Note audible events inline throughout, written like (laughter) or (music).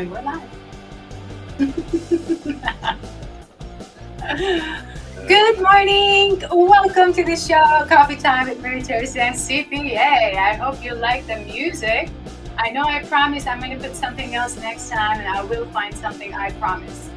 And we're live. (laughs) Good morning. Welcome to the show, Coffee Time with Marie Torossian CPA. I hope you like the music. I know I promise I'm going to put something else next time, and I will find something, I promise.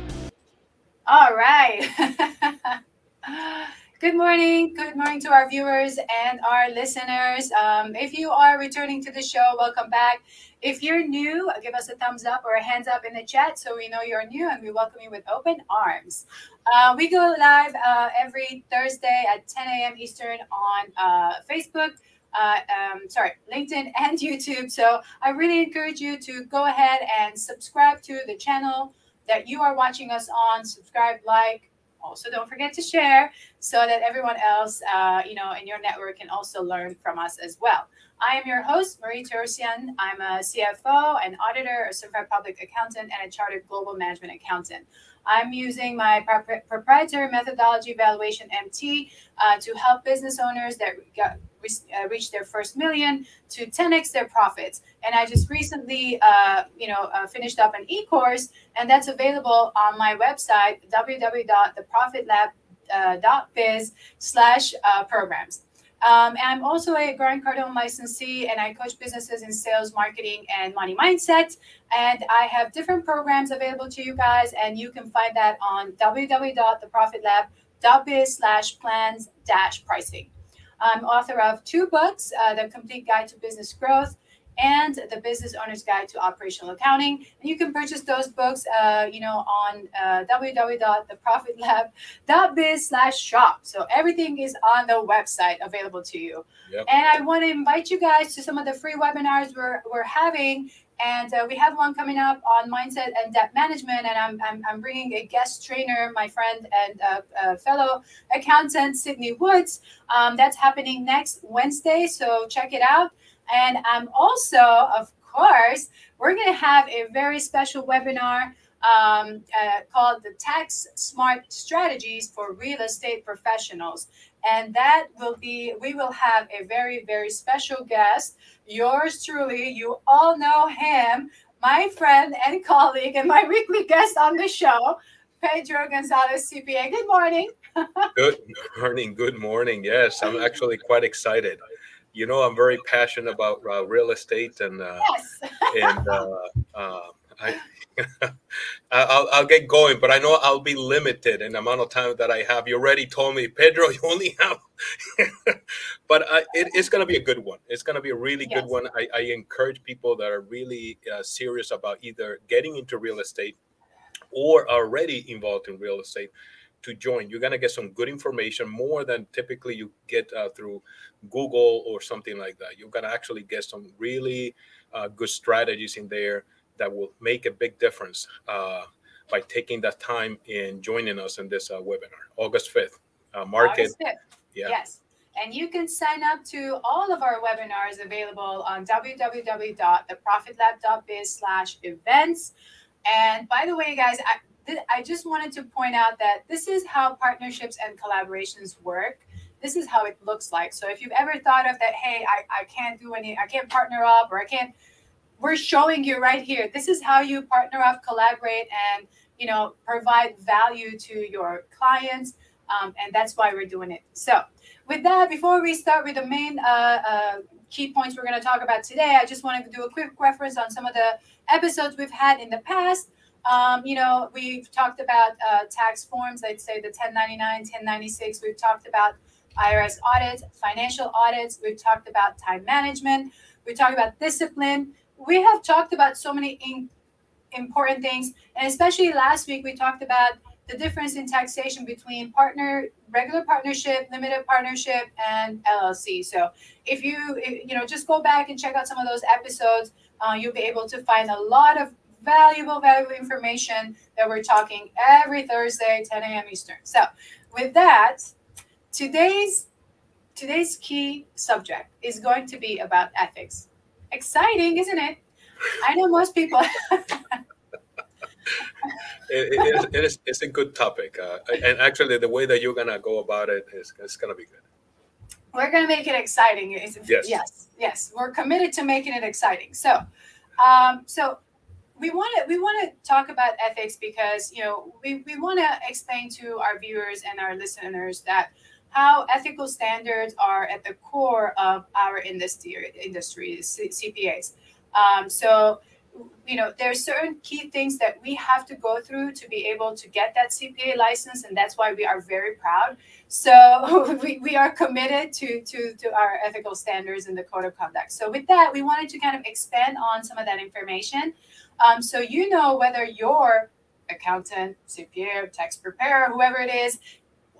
All right. (laughs) Good morning. Good morning to our viewers and our listeners. Um, if you are returning to the show, welcome back. If you're new, give us a thumbs up or a hands up in the chat so we know you're new and we welcome you with open arms. Uh, we go live uh, every Thursday at 10 a.m. Eastern on uh, Facebook. Uh, um, sorry, LinkedIn (laughs) and YouTube. So I really encourage you to go ahead and subscribe to the channel that you are watching us on. Subscribe, like, also don't forget to share so that everyone else uh, you know in your network can also learn from us as well. I am your host marie torossian. I'm a cfo an auditor a certified public accountant and a chartered global management accountant. I'm using my proprietary methodology evaluation mt uh, to help business owners that got uh, reach their first million to 10x their profits. And I just recently, uh, you know, uh, finished up an e-course, and that's available on my website www.theprofitlab.biz slash uh, programs. Um, I'm also a Grant Cardone licensee, and I coach businesses in sales, marketing, and money mindset. And I have different programs available to you guys, and you can find that on www.theprofitlab.biz slash plans dash pricing. I'm author of two books uh, The Complete Guide to Business Growth and The Business Owner's Guide to Operational Accounting. And you can purchase those books, uh, you know, on uh, www.theprofitlab.biz slash shop. So everything is on the website available to you. Yep. And I want to invite you guys to some of the free webinars we're, we're having and uh, we have one coming up on mindset and debt management. And I'm, I'm, I'm bringing a guest trainer, my friend and uh, uh, fellow accountant, Sydney Woods. Um, that's happening next Wednesday. So check it out. And I'm also, of course, we're going to have a very special webinar um, uh, called the Tax Smart Strategies for Real Estate Professionals. And that will be, we will have a very, very special guest yours truly. You all know him, my friend and colleague, and my (laughs) weekly guest on the show, Pedro Gonzalez, CPA. Good morning. (laughs) good morning. Good morning. Yes, I'm actually quite excited. You know, I'm very passionate about uh, real estate and uh, yes. (laughs) and uh, uh (laughs) I I'll, I'll get going, but I know I'll be limited in the amount of time that I have. You already told me, Pedro, (laughs) you only have, (laughs) but I, it, it's going to be a good one. It's going to be a really yes. good one. I, I, encourage people that are really uh, serious about either getting into real estate or already involved in real estate to join. You're going to get some good information more than typically you get uh, through Google or something like that. You're going to actually get some really uh, good strategies in there that will make a big difference uh, by taking that time and joining us in this uh, webinar, August 5th. Uh, market. August 5th. Yeah. Yes. And you can sign up to all of our webinars available on www.theprofitlab.biz slash events. And by the way, guys, I, I just wanted to point out that this is how partnerships and collaborations work. This is how it looks like. So if you've ever thought of that, hey, I, I can't do any, I can't partner up or I can't we're showing you right here. This is how you partner up, collaborate, and you know provide value to your clients. Um, and that's why we're doing it. So, with that, before we start with the main uh, uh, key points we're going to talk about today, I just wanted to do a quick reference on some of the episodes we've had in the past. Um, you know, we've talked about uh, tax forms, let's say the 1099, 1096. We've talked about IRS audits, financial audits. We've talked about time management. We talked about discipline we have talked about so many in, important things, and especially last week we talked about the difference in taxation between partner, regular partnership, limited partnership, and LLC. So if you you know just go back and check out some of those episodes, uh, you'll be able to find a lot of valuable, valuable information that we're talking every Thursday, 10 a.m. Eastern. So with that, today's today's key subject is going to be about ethics exciting, isn't it? I know most people. (laughs) it, it, is, it is it's a good topic, uh, and actually, the way that you're gonna go about it is it's gonna be good. We're gonna make it exciting. yes, yes, yes. We're committed to making it exciting. So, um, so we want to we want to talk about ethics because you know we, we want to explain to our viewers and our listeners that how ethical standards are at the core of our industry industry CPAs. Um, so you know there's certain key things that we have to go through to be able to get that cpa license and that's why we are very proud. So (laughs) we, we are committed to, to to our ethical standards in the code of conduct. So with that we wanted to kind of expand on some of that information. Um, so you know whether your accountant cpa tax preparer whoever it is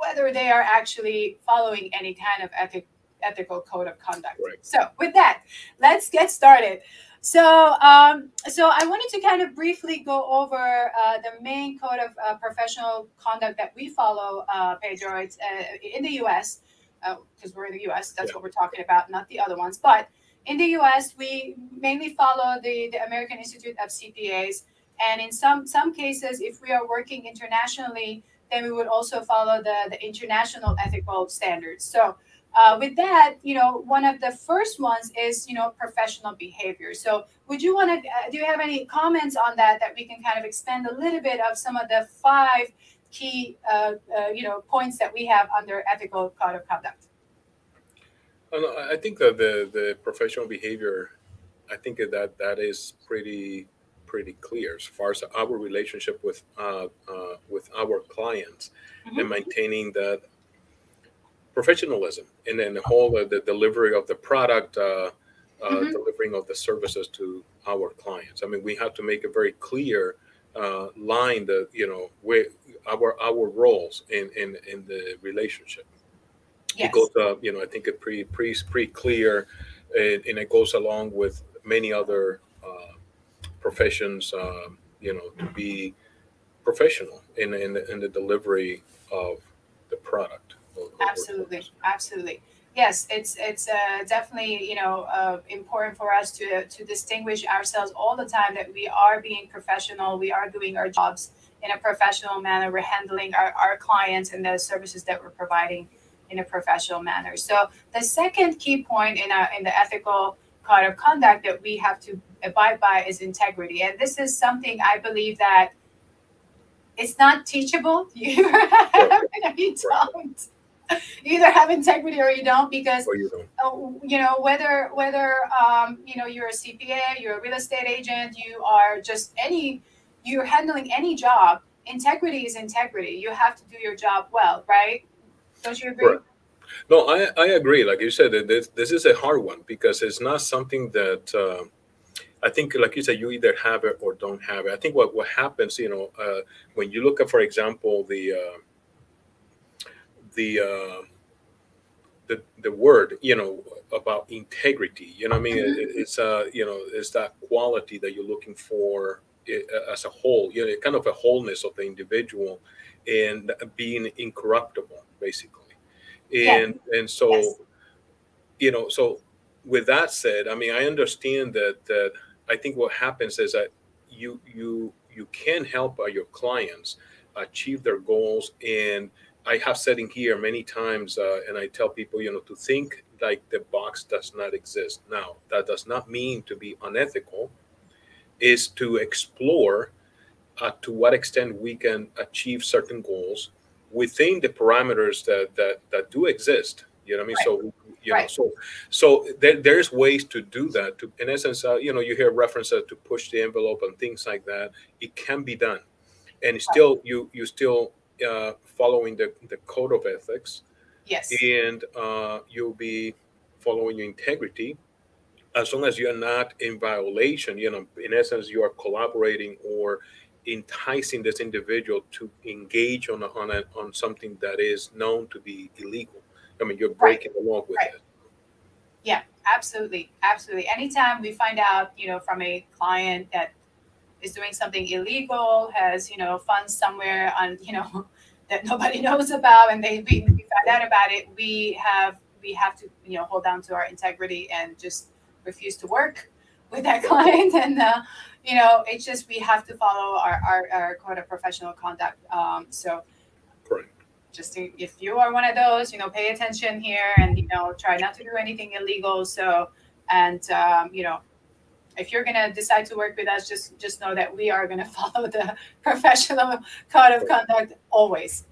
whether they are actually following any kind of ethic, ethical code of conduct right. so with that let's get started so, um, so I wanted to kind of briefly go over uh, the main code of uh, professional conduct that we follow, uh, Pedro. It's uh, in the U.S. because uh, we're in the U.S. That's yeah. what we're talking about, not the other ones. But in the U.S., we mainly follow the, the American Institute of CPAs, and in some some cases, if we are working internationally, then we would also follow the the international ethical standards. So uh, with that, you know, one of the first ones is, you know, professional behavior. So, would you want to, uh, do you have any comments on that that we can kind of expand a little bit of some of the five key, uh, uh you know, points that we have under ethical code of conduct? I think that the, the professional behavior, I think that that is pretty pretty clear as far as our relationship with uh, uh, with our clients mm-hmm. and maintaining that professionalism and then the whole uh, the delivery of the product uh, uh, mm-hmm. delivering of the services to our clients i mean we have to make a very clear uh, line that you know where our our roles in in, in the relationship yes. it goes uh, you know i think it pretty pretty pretty clear and, and it goes along with many other uh, professions um, you know to be professional in, in, in the delivery of the product absolutely absolutely. Yes it's it's uh, definitely you know uh, important for us to to distinguish ourselves all the time that we are being professional we are doing our jobs in a professional manner we're handling our, our clients and the services that we're providing in a professional manner. So the second key point in our in the ethical code of conduct that we have to abide by is integrity. And this is something i believe that it's not teachable. (laughs) You, you don't. You either have integrity or you don't because you, don't. Uh, you know whether whether um, you know you're a cpa you're a real estate agent you are just any you're handling any job integrity is integrity. You have to do your job well right? Don't you agree? Right. no I, I agree. Like you said this, this is a hard one because it's not something that uh, I think, like you said, you either have it or don't have it. I think what, what happens, you know, uh, when you look at, for example, the uh, the uh, the the word you know about integrity you know i mean mm-hmm. it, it's uh you know it's that quality that you're looking for uh, as a whole you know kind of a wholeness of the individual and being incorruptible basically and yeah. and so yes. you know so with that said i mean i understand that that i think what happens is that you you you can help your clients achieve their goals and I have said in here many times, uh, and I tell people, you know, to think like the box does not exist. Now, that does not mean to be unethical, is to explore uh, to what extent we can achieve certain goals within the parameters that that, that do exist. You know what I mean? Right. So you right. know, so so there, there's ways to do that. To in essence, uh, you know, you hear references to push the envelope and things like that. It can be done, and still you you still uh, following the, the code of ethics. Yes. And uh, you'll be following your integrity as long as you're not in violation. You know, in essence, you are collaborating or enticing this individual to engage on a, on a, on something that is known to be illegal. I mean, you're breaking right. the law with right. it. Yeah, absolutely, absolutely. Anytime we find out, you know, from a client that is doing something illegal, has you know funds somewhere on you know (laughs) that nobody (laughs) knows about, and they we, we found out about it, we have we have to you know hold down to our integrity and just refuse to work (laughs) with that client and uh, you know it's just we have to follow our our, our code of professional conduct um, so. Just if you are one of those you know pay attention here and you know try not to do anything illegal so and um, you know if you're going to decide to work with us, just just know that we are going (laughs) to follow the professional code of conduct always.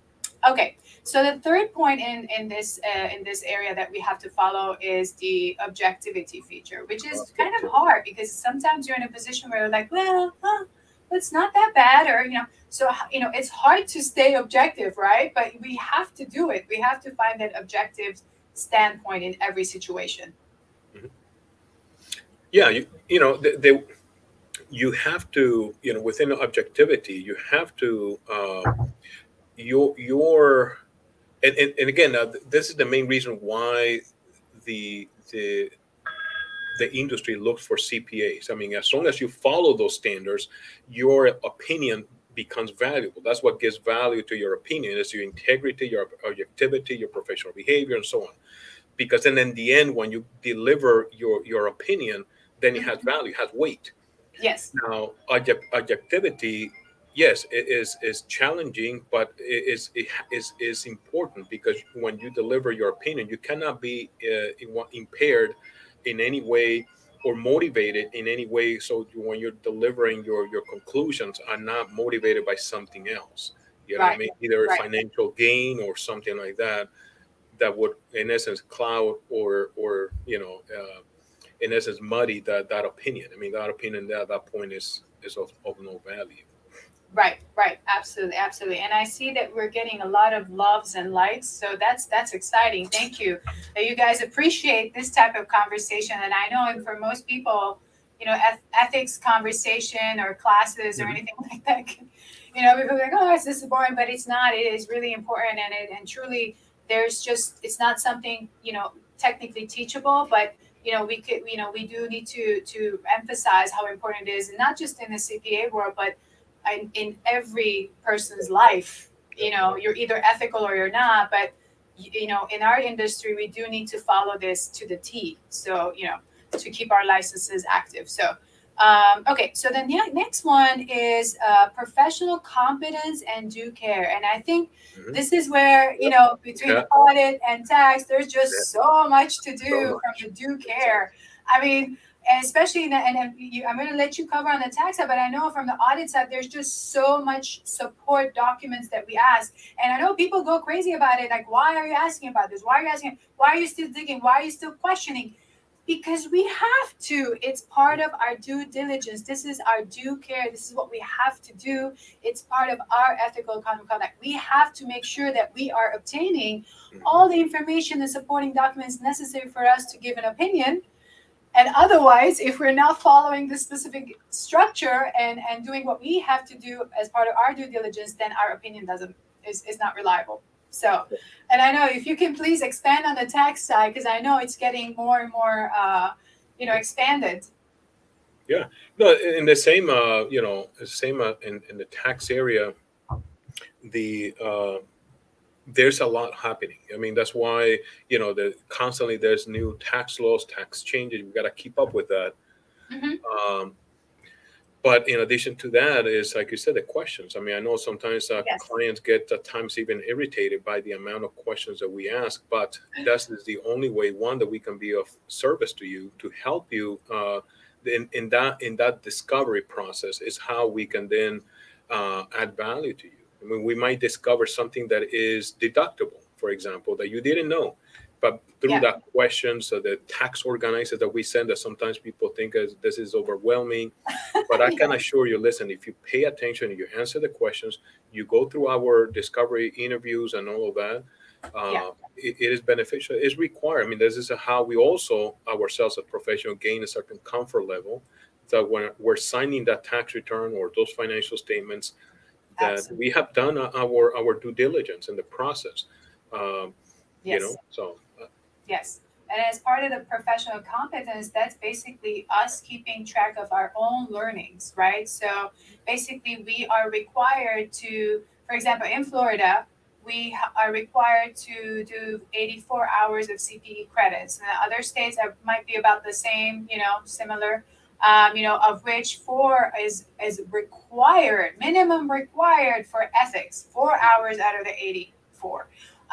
Okay, so the third point in in this uh, in this area that we have to follow is the objectivity feature, which is kind of hard because sometimes you're in a position where you're like, well, huh, it's not that bad, or you know, so you know, it's hard to stay objective, right? But we have to do it. We have to find that objective standpoint in every situation. Mm-hmm. Yeah, you you know they, they, you have to you know within objectivity you have to uh, your your and, and, and again, uh, this is the main reason why the the the industry looks for CPAs. I mean, as long as you follow those standards, your opinion becomes valuable. That's what gives value to your opinion is your integrity, your objectivity, your professional behavior, and so on. Because then in the end, when you deliver your your opinion, then it has mm-hmm. value, it has weight. Yes. Now, objectivity yes, it is is challenging, but it is it is is important because when you deliver your opinion, you cannot be uh, impaired in any way or motivated in any way. So when you're delivering your your conclusions, are not motivated by something else. You know, right. I mean, either right. financial gain or something like that, that would in essence cloud or or you know. Uh, in essence, muddy that, that opinion. I mean, that opinion at that point is is of, of no value. Right, right, absolutely, absolutely. And I see that we're getting a lot of loves and likes, so that's that's exciting. Thank you you guys appreciate this type of conversation. And I know for most people, you know, eth- ethics conversation or classes or mm-hmm. anything (laughs) like that, you know, people are like, oh, this is boring, but it's not. It is really important, and it and truly, there's just it's not something you know technically teachable, but you know we could you know we do need to to emphasize how important it is, and not just in the CPA world, but in, in every person's life. You know, you're either ethical or you're not, but you know, in our industry, we do need to follow this to the T. So, you know, to keep our licenses active. So, um, okay, so the ne- next one is uh, professional competence and due care. And I think mm-hmm. this is where, you know, between yeah. audit and tax, there's just yeah. so much to do so much. from the due care. I mean, and especially in the, and you, I'm going to let you cover on the tax side, but I know from the audit side, there's just so much support documents that we ask. And I know people go crazy about it. Like, why are you asking about this? Why are you asking? Why are you still digging? Why are you still questioning? Because we have to. It's part of our due diligence. This is our due care. This is what we have to do. It's part of our ethical conduct. We have to make sure that we are obtaining all the information and supporting documents necessary for us to give an opinion and otherwise if we're not following the specific structure and and doing what we have to do as part of our due diligence then our opinion doesn't is, is not reliable. So and i know if you can please expand on the tax side because i know it's getting more and more uh, you know expanded. Yeah. No in the same uh, you know same uh, in, in the tax area the uh, there's a lot happening. I mean, that's why you know the constantly there's new tax laws, tax changes. We got to keep up with that. Mm-hmm. Um, but in addition to that, is like you said, the questions. I mean, I know sometimes uh, yes. clients get at times even irritated by the amount of questions that we ask, but that is the only way one that we can be of service to you to help you uh, in, in that in that discovery process is how we can then uh, add value to you. I mean, we might discover something that is deductible, for example, that you didn't know. But through yeah. that question, so the tax organizer that we send, that sometimes people think as this is overwhelming. (laughs) But I yeah. can assure you, listen, if you pay attention, you answer the questions, you go through our discovery interviews and all of that, uh, yeah. it, it is beneficial. It's required. I mean, this is how we also ourselves as professional gain a certain comfort level that when we're signing that tax return or those financial statements, that Absolutely. we have done our our due diligence in the process. Um, yes. You know, so. Uh, yes. And as part of the professional competence, that's basically us keeping track of our own learnings, right? So basically, we are required to, for example, in Florida, we are required to do 84 hours of CPE credits. And other states might be about the same, you know, similar um, you know, of which four is is required, minimum required for ethics, four hours out of the 84.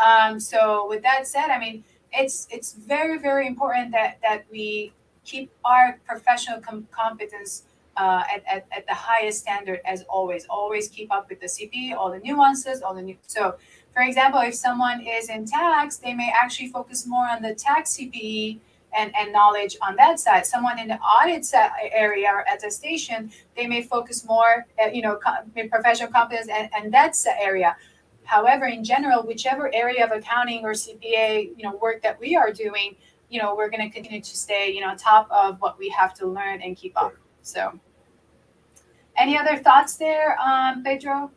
Um, so with that said, I mean, it's it's very very important that that we keep our professional com- competence uh, at, at, at the highest standard as always. Always keep up with the CPE, all the nuances, all the new. So, for example, if someone is in tax, they may actually focus more on the tax CPE and, and knowledge on that side. Someone in the audit area or attestation, they may focus more, uh, you know, professional competence and, and that's the area. However, in general, whichever area of accounting or CPA, you know, work that we are doing, you know, we're going to continue to stay, you know, top of what we have to learn and keep up. So, any other thoughts there, um, Pedro?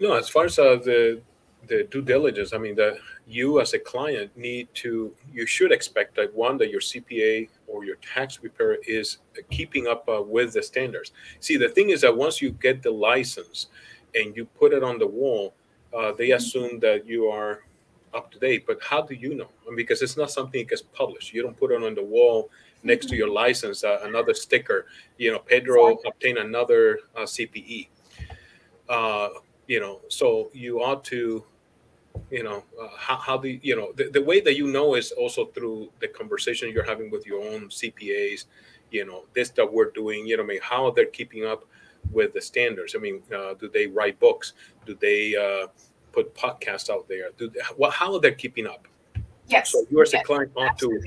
No, as far as uh, the the due diligence, I mean that you as a client need to, you should expect that one that your CPA or your tax preparer is keeping up uh, with the standards. See, the thing is that once you get the license and you put it on the wall, uh, they mm-hmm. assume that you are up to date. But how do you know? I mean, because it's not something that gets published. You don't put it on the wall next to mm-hmm. your license, uh, another sticker. You know, Pedro exactly. obtained another uh, CPE. Uh, you know, so you ought to, you know, uh, how, how do you, you know, the, the way that you know is also through the conversation you're having with your own CPAs. You know, this that we're doing. You know, I mean, how they're keeping up with the standards. I mean, uh, do they write books? Do they uh, put podcasts out there? Do they, well, how are they keeping up? Yes. So you as yes, a client want to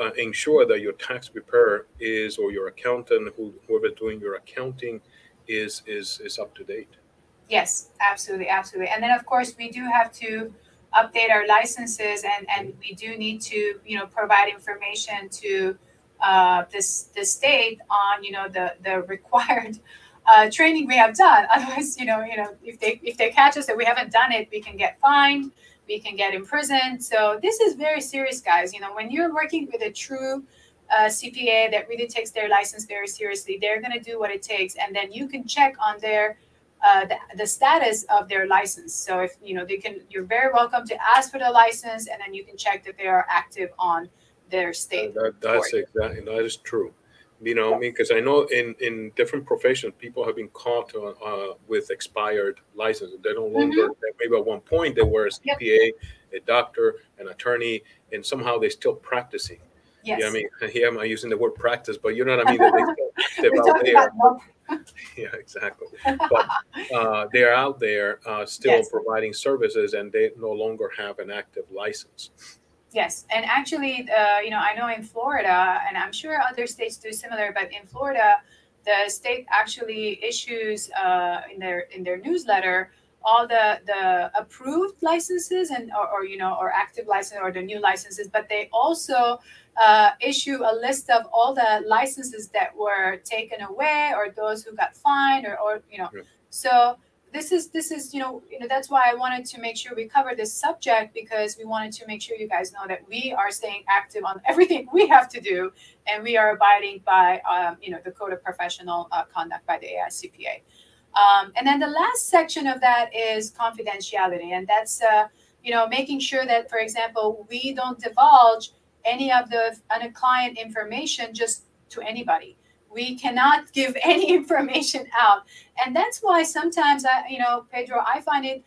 uh, ensure that your tax preparer is, or your accountant, who, whoever doing your accounting, is is is up to date. Yes, absolutely, absolutely. And then of course we do have to update our licenses, and and we do need to you know provide information to uh, this the state on you know the the (laughs) required uh, training we have done. (laughs) Otherwise, you know, you know, if they if they catch us that we haven't done it, we can get fined, we can get imprisoned. So this is very serious, guys. You know, when you're working with a true uh, CPA that really takes their license very seriously, they're going to do what it takes, and then you can check on their uh, the, the status of their license. So if you know they can, you're very welcome to ask for the license, and then you can check that they are active on their state. that, that's exactly that is true you know i mean because i know in in different professions people have been caught uh, uh, with expired licenses they no longer mm-hmm. maybe at one point they were a cpa yep. a doctor an attorney and somehow they're still practicing yes. (laughs) Yeah, I mean, here am I using the word practice, but you know what I mean? they, (laughs) there. (laughs) yeah, exactly. But uh, they're out there uh, still yes. providing services, and they no longer have an active license. Yes, and actually, uh, you know, I know in Florida, and I'm sure other states do similar, but in Florida, the state actually issues uh, in their in their newsletter all the the approved licenses and or, or you know or active license or the new licenses, but they also uh, issue a list of all the licenses that were taken away or those who got fined or, or you know. Yeah. So this is this is you know you know that's why I wanted to make sure we cover this subject because we wanted to make sure you guys know that we are staying active on everything we have to do and we are abiding by um, you know the code of professional uh, conduct by the AICPA. Um, and then the last section of that is confidentiality, and that's uh, you know making sure that, for example, we don't divulge any of the client information just to anybody. We cannot give (laughs) any information out. And that's why sometimes i you know pedro i find it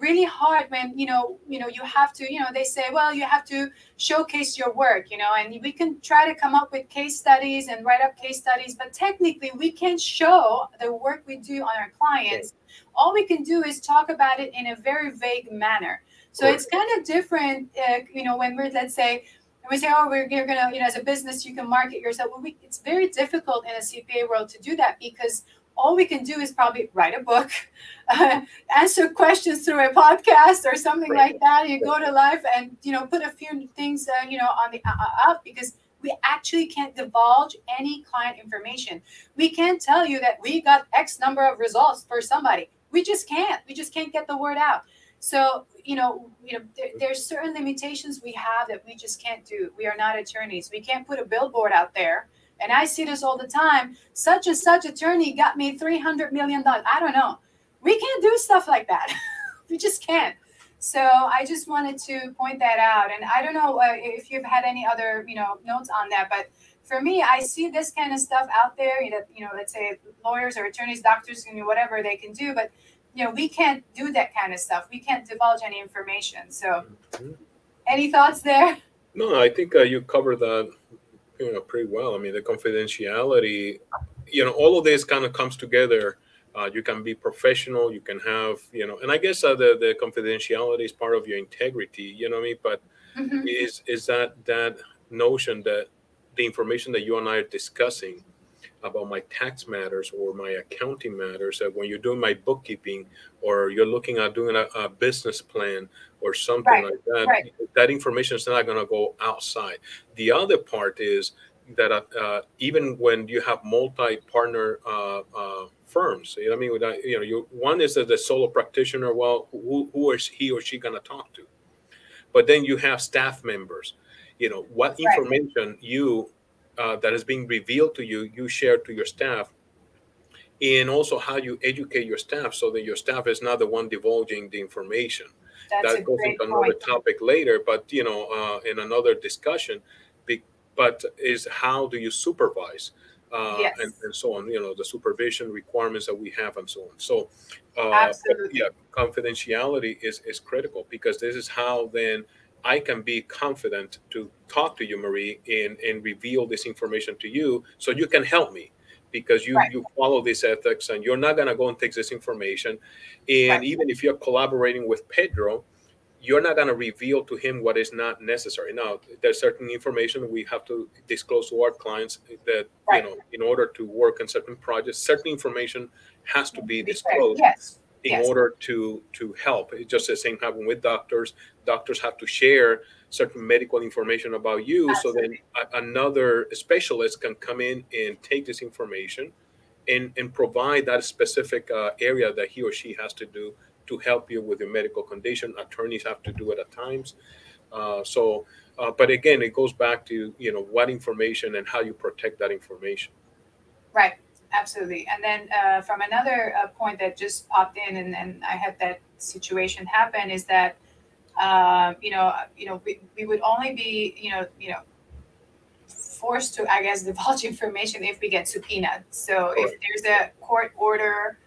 really hard when you know you know you have to you know they say well you have to showcase your work you know and we can try to come up with case studies and write up case studies but technically we can't show the work we do on our clients. All we can do is talk about it in a very vague manner. So it's kind of different uh, you know when we're let's say we say, oh, we're, you're gonna, you know, as a business, you can market yourself. Well, we, it's very difficult in a CPA world to do that because all we can do is probably write a book, (laughs) uh, answer questions through a podcast or something right. like that. You go to live and you know put a few things, uh, you know, on the uh, uh, up because we actually can't divulge any client information. We can't tell you that we got X number of results for somebody. We just can't. We just can't get the word out. So you know, you know, there, there's certain limitations we have that we just can't do. We are not attorneys. We can't put a billboard out there. And I see this all the time. Such and such attorney got me three hundred million dollars. I don't know. We can't do stuff like that. (laughs) we just can't. So I just wanted to point that out. And I don't know uh, if you've had any other, you know, notes on that, but for me, I see this kind of stuff out there. You know, you know, let's say lawyers or attorneys, doctors can do whatever they can do, but you know, we can't do that kind of stuff. We can't divulge any information. So, mm-hmm. any thoughts there? No, I think uh, you covered that you know pretty well. I mean, the confidentiality, you know, all of this kind of comes together. Uh, you can be professional. You can have, you know, and I guess uh, the the confidentiality is part of your integrity. You know what I mean? But mm-hmm. is is that that notion that the information that you and I are discussing about my tax matters or my accounting matters that when you're doing my bookkeeping or you're looking at doing a, a business plan or something right. like that right. that information is not going to go outside the other part is that uh, uh, even when you have multi-partner uh, uh firms you know i mean Without, you know you one is that the solo practitioner well who, who is he or she going to talk to but then you have staff members you know what information right. you uh, that is being revealed to you, you share to your staff, and also how you educate your staff so that your staff is not the one divulging the information. That's that goes into another point. topic later, but you know, uh, in another discussion. Be, but is how do you supervise? Uh, yes. and, and, so on, you know, the supervision requirements that we have and so on. So, uh, yeah, confidentiality is, is critical because this is how then I can be confident to talk to you, Marie, and, and reveal this information to you so you can help me because you, right. you follow these ethics and you're not going to go and take this information. And right. even if you're collaborating with Pedro, you're not going to reveal to him what is not necessary. Now, there's certain information we have to disclose to our clients that, right. you know, in order to work on certain projects, certain information has to be disclosed. Yes in yes. order to to help. It's just the same happen with doctors. Doctors have to share certain medical information about you, Absolutely. so then a, another specialist can come in and take this information and and provide that specific uh, area that he or she has to do to help you with your medical condition. Attorneys have to do it at times. Uh, so, uh, but again, it goes back to you know what information and how you protect that information. Right absolutely. And then uh, from another uh, point that just popped in, and, and I had that situation happen, is that uh, you know, you know, we, we would only be, you know, you know, forced to, I guess, (laughs) divulge information if we get subpoenaed. So if there's a court order,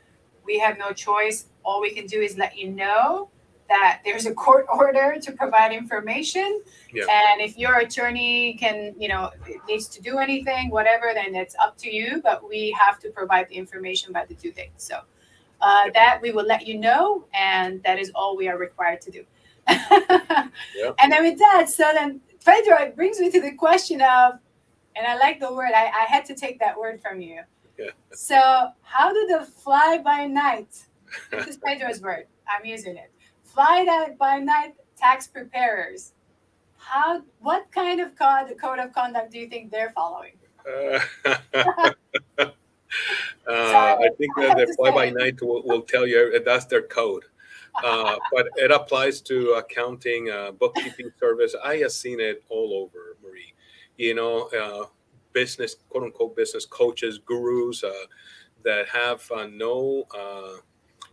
we have no choice. All we can do is let you know that there's a (laughs) court order to provide information yeah. and if your attorney can you know needs to do anything whatever then it's up to you but we have to provide the information by the due date so uh, that we will let you know and that is all we are required to do yeah. and then with that so then pedro it brings me to the question of and i like the word i, I had to take that word from you yeah. so how do the fly by night this is pedro's word i'm using it fly by night tax preparers. How? What kind of code, code of conduct do you think they're following? (laughs) Uh, uh, I think that the fly by night will, will, tell you that's their code. Uh, but it applies to accounting, uh, bookkeeping service. I have seen it all over, Marie. You know, uh, business, quote unquote, business coaches, gurus uh, that have no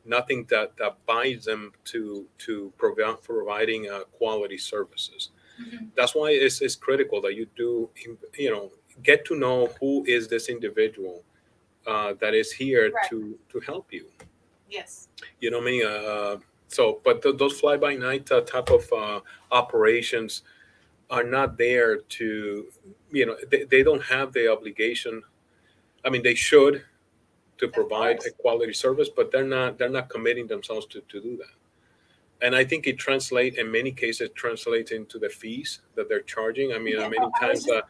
nothing that, that binds them to to provide providing uh, quality services. Mm-hmm. That's why it's, it's critical that you do you know get to know who is this individual uh, that is here right. to to help you. Yes. You know I mean? Uh, so, but th- those fly by night uh, type of uh, operations are not there to you know they, they don't have the obligation. I mean, they should to provide a quality service, but they're not they're not committing themselves to, to do that. And I think it translates in many cases translates into the fees that they're charging. I mean, yeah, many times, uh,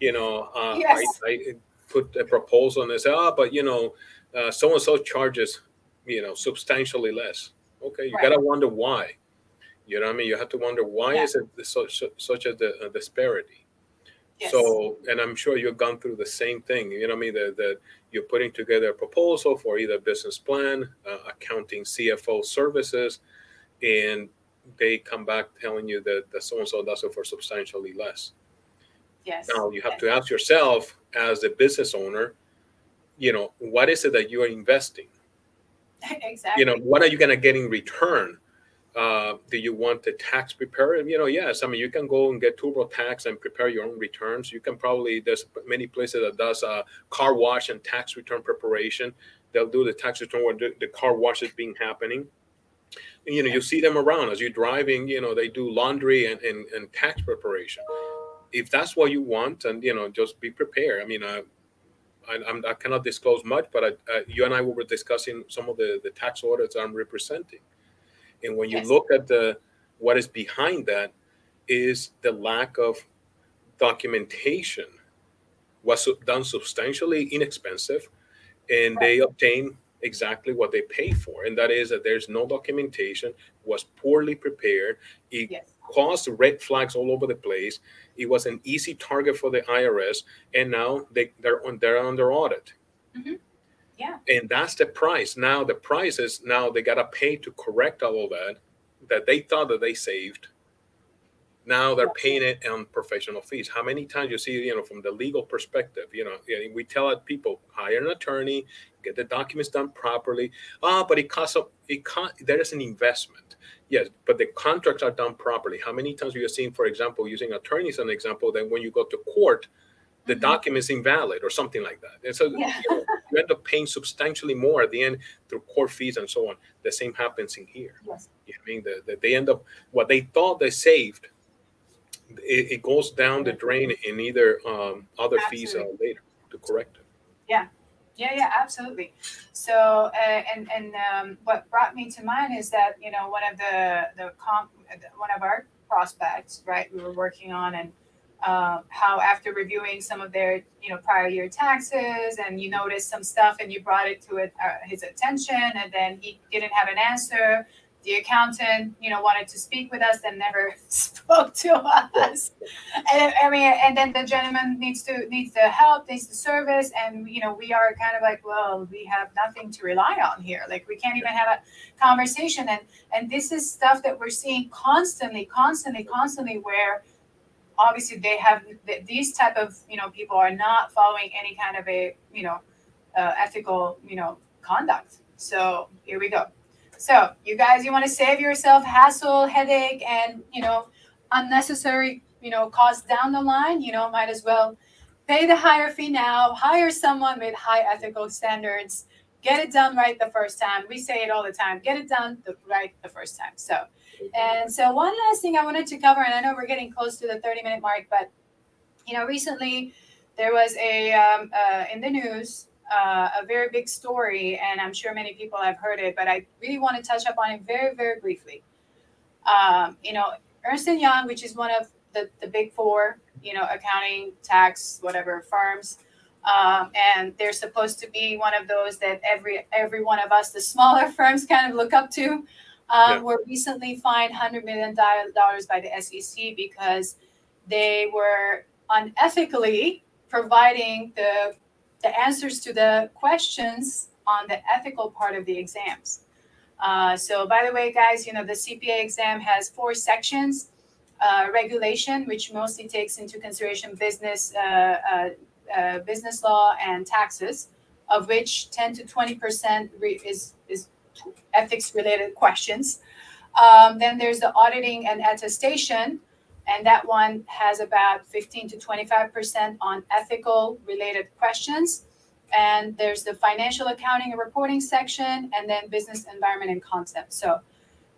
you know, uh, yes. I, I, put a proposal and they say, oh, but you know, so and so charges, you know, substantially less. Okay, you right. gotta wonder why. You know, what I mean, you have to wonder why yeah. is it such such a, a disparity. Yes. So, and I'm sure you've gone through the same thing. You know, what I mean, that that you're putting together a proposal for either business plan, uh, accounting, CFO services, and they come back telling you that, that so and so does it for substantially less. Yes. Now you have yes. to ask yourself, as a business owner, you know, what is it that you are investing? Exactly. (laughs) You know, what are you going to get in return? Uh, do you want the tax preparer? You know, yes. I mean, you can go and get TurboTax and prepare your own returns. You can probably there's many places that does a car wash and tax return preparation. They'll do the tax return where the, the car wash is being happening. And, you know, you see them around as you're driving. You know, they do laundry and, and, and tax preparation. if that's what you want, and you know, just be prepared. I mean, I, I, I cannot disclose much, but I, I, you and I were discussing some of the, the tax audits I'm representing, and when you yes. look at the what is behind that, is the lack of documentation was done substantially inexpensive, and right. they obtain exactly what they pay for, and that is that there's no documentation, was poorly prepared. It yes. Caused red flags all over the place. It was an easy target for the IRS, and now they they're on they're under audit. Mm-hmm. Yeah, and that's the price. Now the price is now they gotta pay to correct all of that that they thought that they saved now they're paying it on professional fees. How many times you see, you know, from the legal perspective, you know, we tell people hire an attorney, get the documents done properly. Ah, oh, but it costs up. It cost, there is an investment. Yes, but the contracts are done properly. How many times we have seen, for example, using attorneys as an example, that when you go to court, the mm-hmm. document is invalid or something like that. And so yeah. you, know, you, end up paying substantially more at the end through court fees and so on. The same happens in here. Yes. You know I mean, the, the, they end up what they thought they saved it, it goes down the drain in either um, other absolutely. fees uh, later to correct it. Yeah, yeah, yeah, absolutely. So, uh, and and um, what brought me to mind is that you know one of the the comp, one of our prospects, right? We were working on and. Uh, how after reviewing some of their you know prior year taxes and you noticed some stuff and you brought it to it, uh, his attention and then he didn't have an answer the accountant, you know, wanted to speak with us and never (laughs) spoke to us. And I mean, and then the gentleman needs to needs the help, needs the service, and you know, we are kind of like, well, we have nothing to rely on here. Like we can't even have a conversation, and and this is stuff that we're seeing constantly, constantly, constantly, where obviously they have these type of you know people are not following any kind of a you know uh, ethical you know conduct. So here we go. So you guys, you want to save yourself hassle, headache, and you know, unnecessary, you know, cost down the line. You know, might as well pay the higher fee now. Hire someone with high ethical standards. Get it done right the first time. We say it all the time. Get it done the, right the first time. So, and so one last thing I wanted to cover, and I know we're getting close to the 30 minute mark, but you know, recently there was a um, uh, in the news uh, a very big story, and I'm sure many people have heard it, but I really want to touch up on it very, very briefly. Um, you know, Ernst and Young, which is one of the, the big four, you know, accounting, tax, whatever firms, um, and they're supposed to be one of those that every every one of us, the smaller (laughs) firms, kind of look up to. Um, yeah. Were recently fined hundred million dollars by the SEC because they were unethically providing the the answers to the questions on the ethical part of the exams. Uh, so, by the way, guys, you know, the CPA exam has four sections uh, regulation, which mostly takes into consideration business, uh, uh, uh business law and taxes, of which 10 to 20% re- is, is ethics related questions. Um, then there's the auditing and attestation, and that one has about 15 to 25% on ethical related questions. And there's the financial accounting and reporting section, and then business environment and concept. So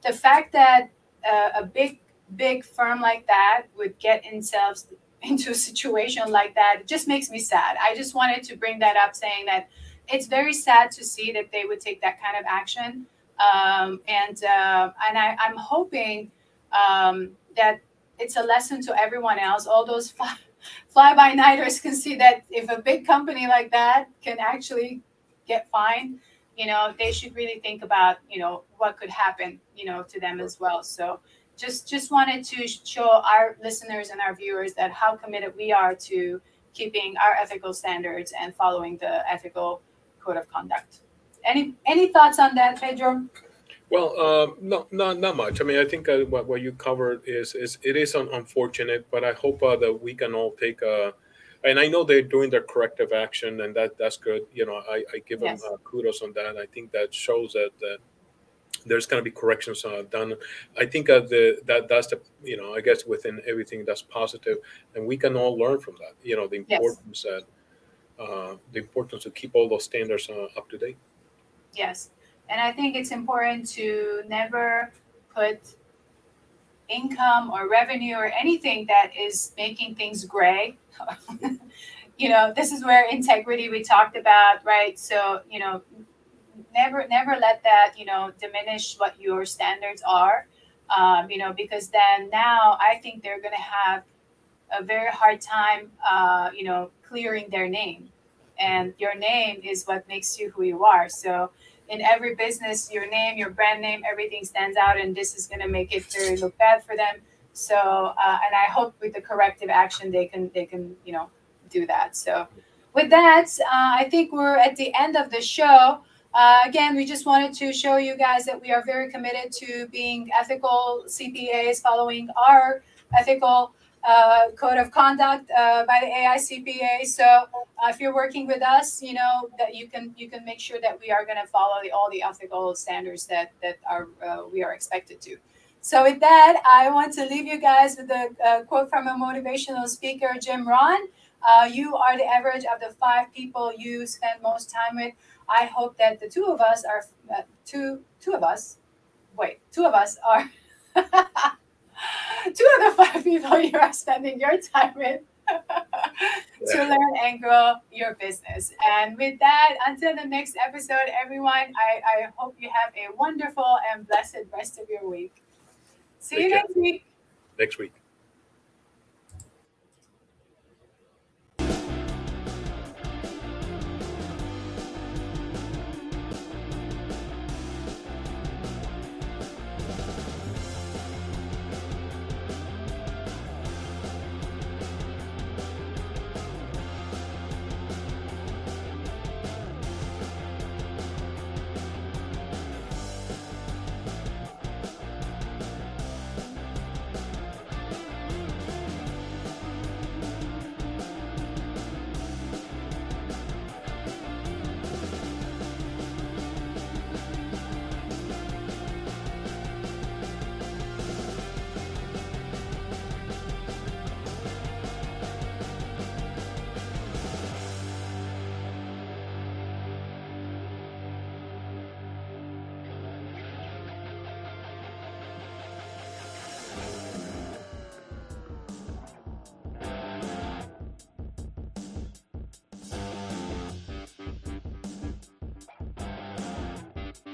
the fact that uh, a big, big firm like that would get themselves (laughs) into a situation like that just makes me sad. I just wanted to bring that up, saying that it's very sad to see that they would take that kind of action. Um, and uh, and I, I'm hoping um, that it's a lesson to everyone else. All those (laughs) fly, fly by nighters can see that if a big company like that can actually get fined, you know, they should really think about, you know, what could happen, you know, to them as well. So just just wanted to show our listeners and our viewers that how committed we are to keeping our ethical standards and following the ethical code of conduct. Any any thoughts on that, Pedro? Well, uh, no, not not much. I mean, I think uh, what what you covered is is it is un- unfortunate, but I hope uh, that we can all take a. And I know they're doing their corrective action, and that that's good. You know, I, I give yes. them uh, kudos on that. I think that shows that that there's going to be corrections uh, done. I think uh, the that that's the you know I guess within everything that's positive, and we can all learn from that. You know, the importance yes. that uh, the importance to keep all those standards uh, up to date. Yes. And I think it's important to never put income or revenue or anything that is making things gray. (laughs) you know, this is where integrity we talked about, right? So, you know, never never let that, you know, diminish what your standards are. Um, you know, because then now I think they're going to have a very hard time, uh, you know, clearing their name. And your name is what makes you who you are. So, in every business, your name, your brand name, everything stands out, and this is going to make it very look bad for them. So, uh, and I hope with the corrective action, they can they can you know do that. So, with that, uh, I think we're at the end of the show. Uh, again, we just wanted to show you guys that we are very committed to being ethical CPAs, following our ethical uh, code of conduct uh, by the AICPA. So uh, if you're working with us, you know that you can you can make sure that we are going to follow the, all the ethical standards that that are uh, we are expected to. So with that, I want to leave you guys with a, quote from a motivational speaker, Jim Rohn. Uh, you are the average of the five people you spend most time with. I hope that the two of us are uh, two two of us. Wait, two of us are. (laughs) (laughs) two of the five people (laughs) you are spending your time with (laughs) to learn and grow your business. And with that, until the next episode, everyone, I, I hope you have a wonderful and blessed rest of your week. See Take you care. next week. Next week.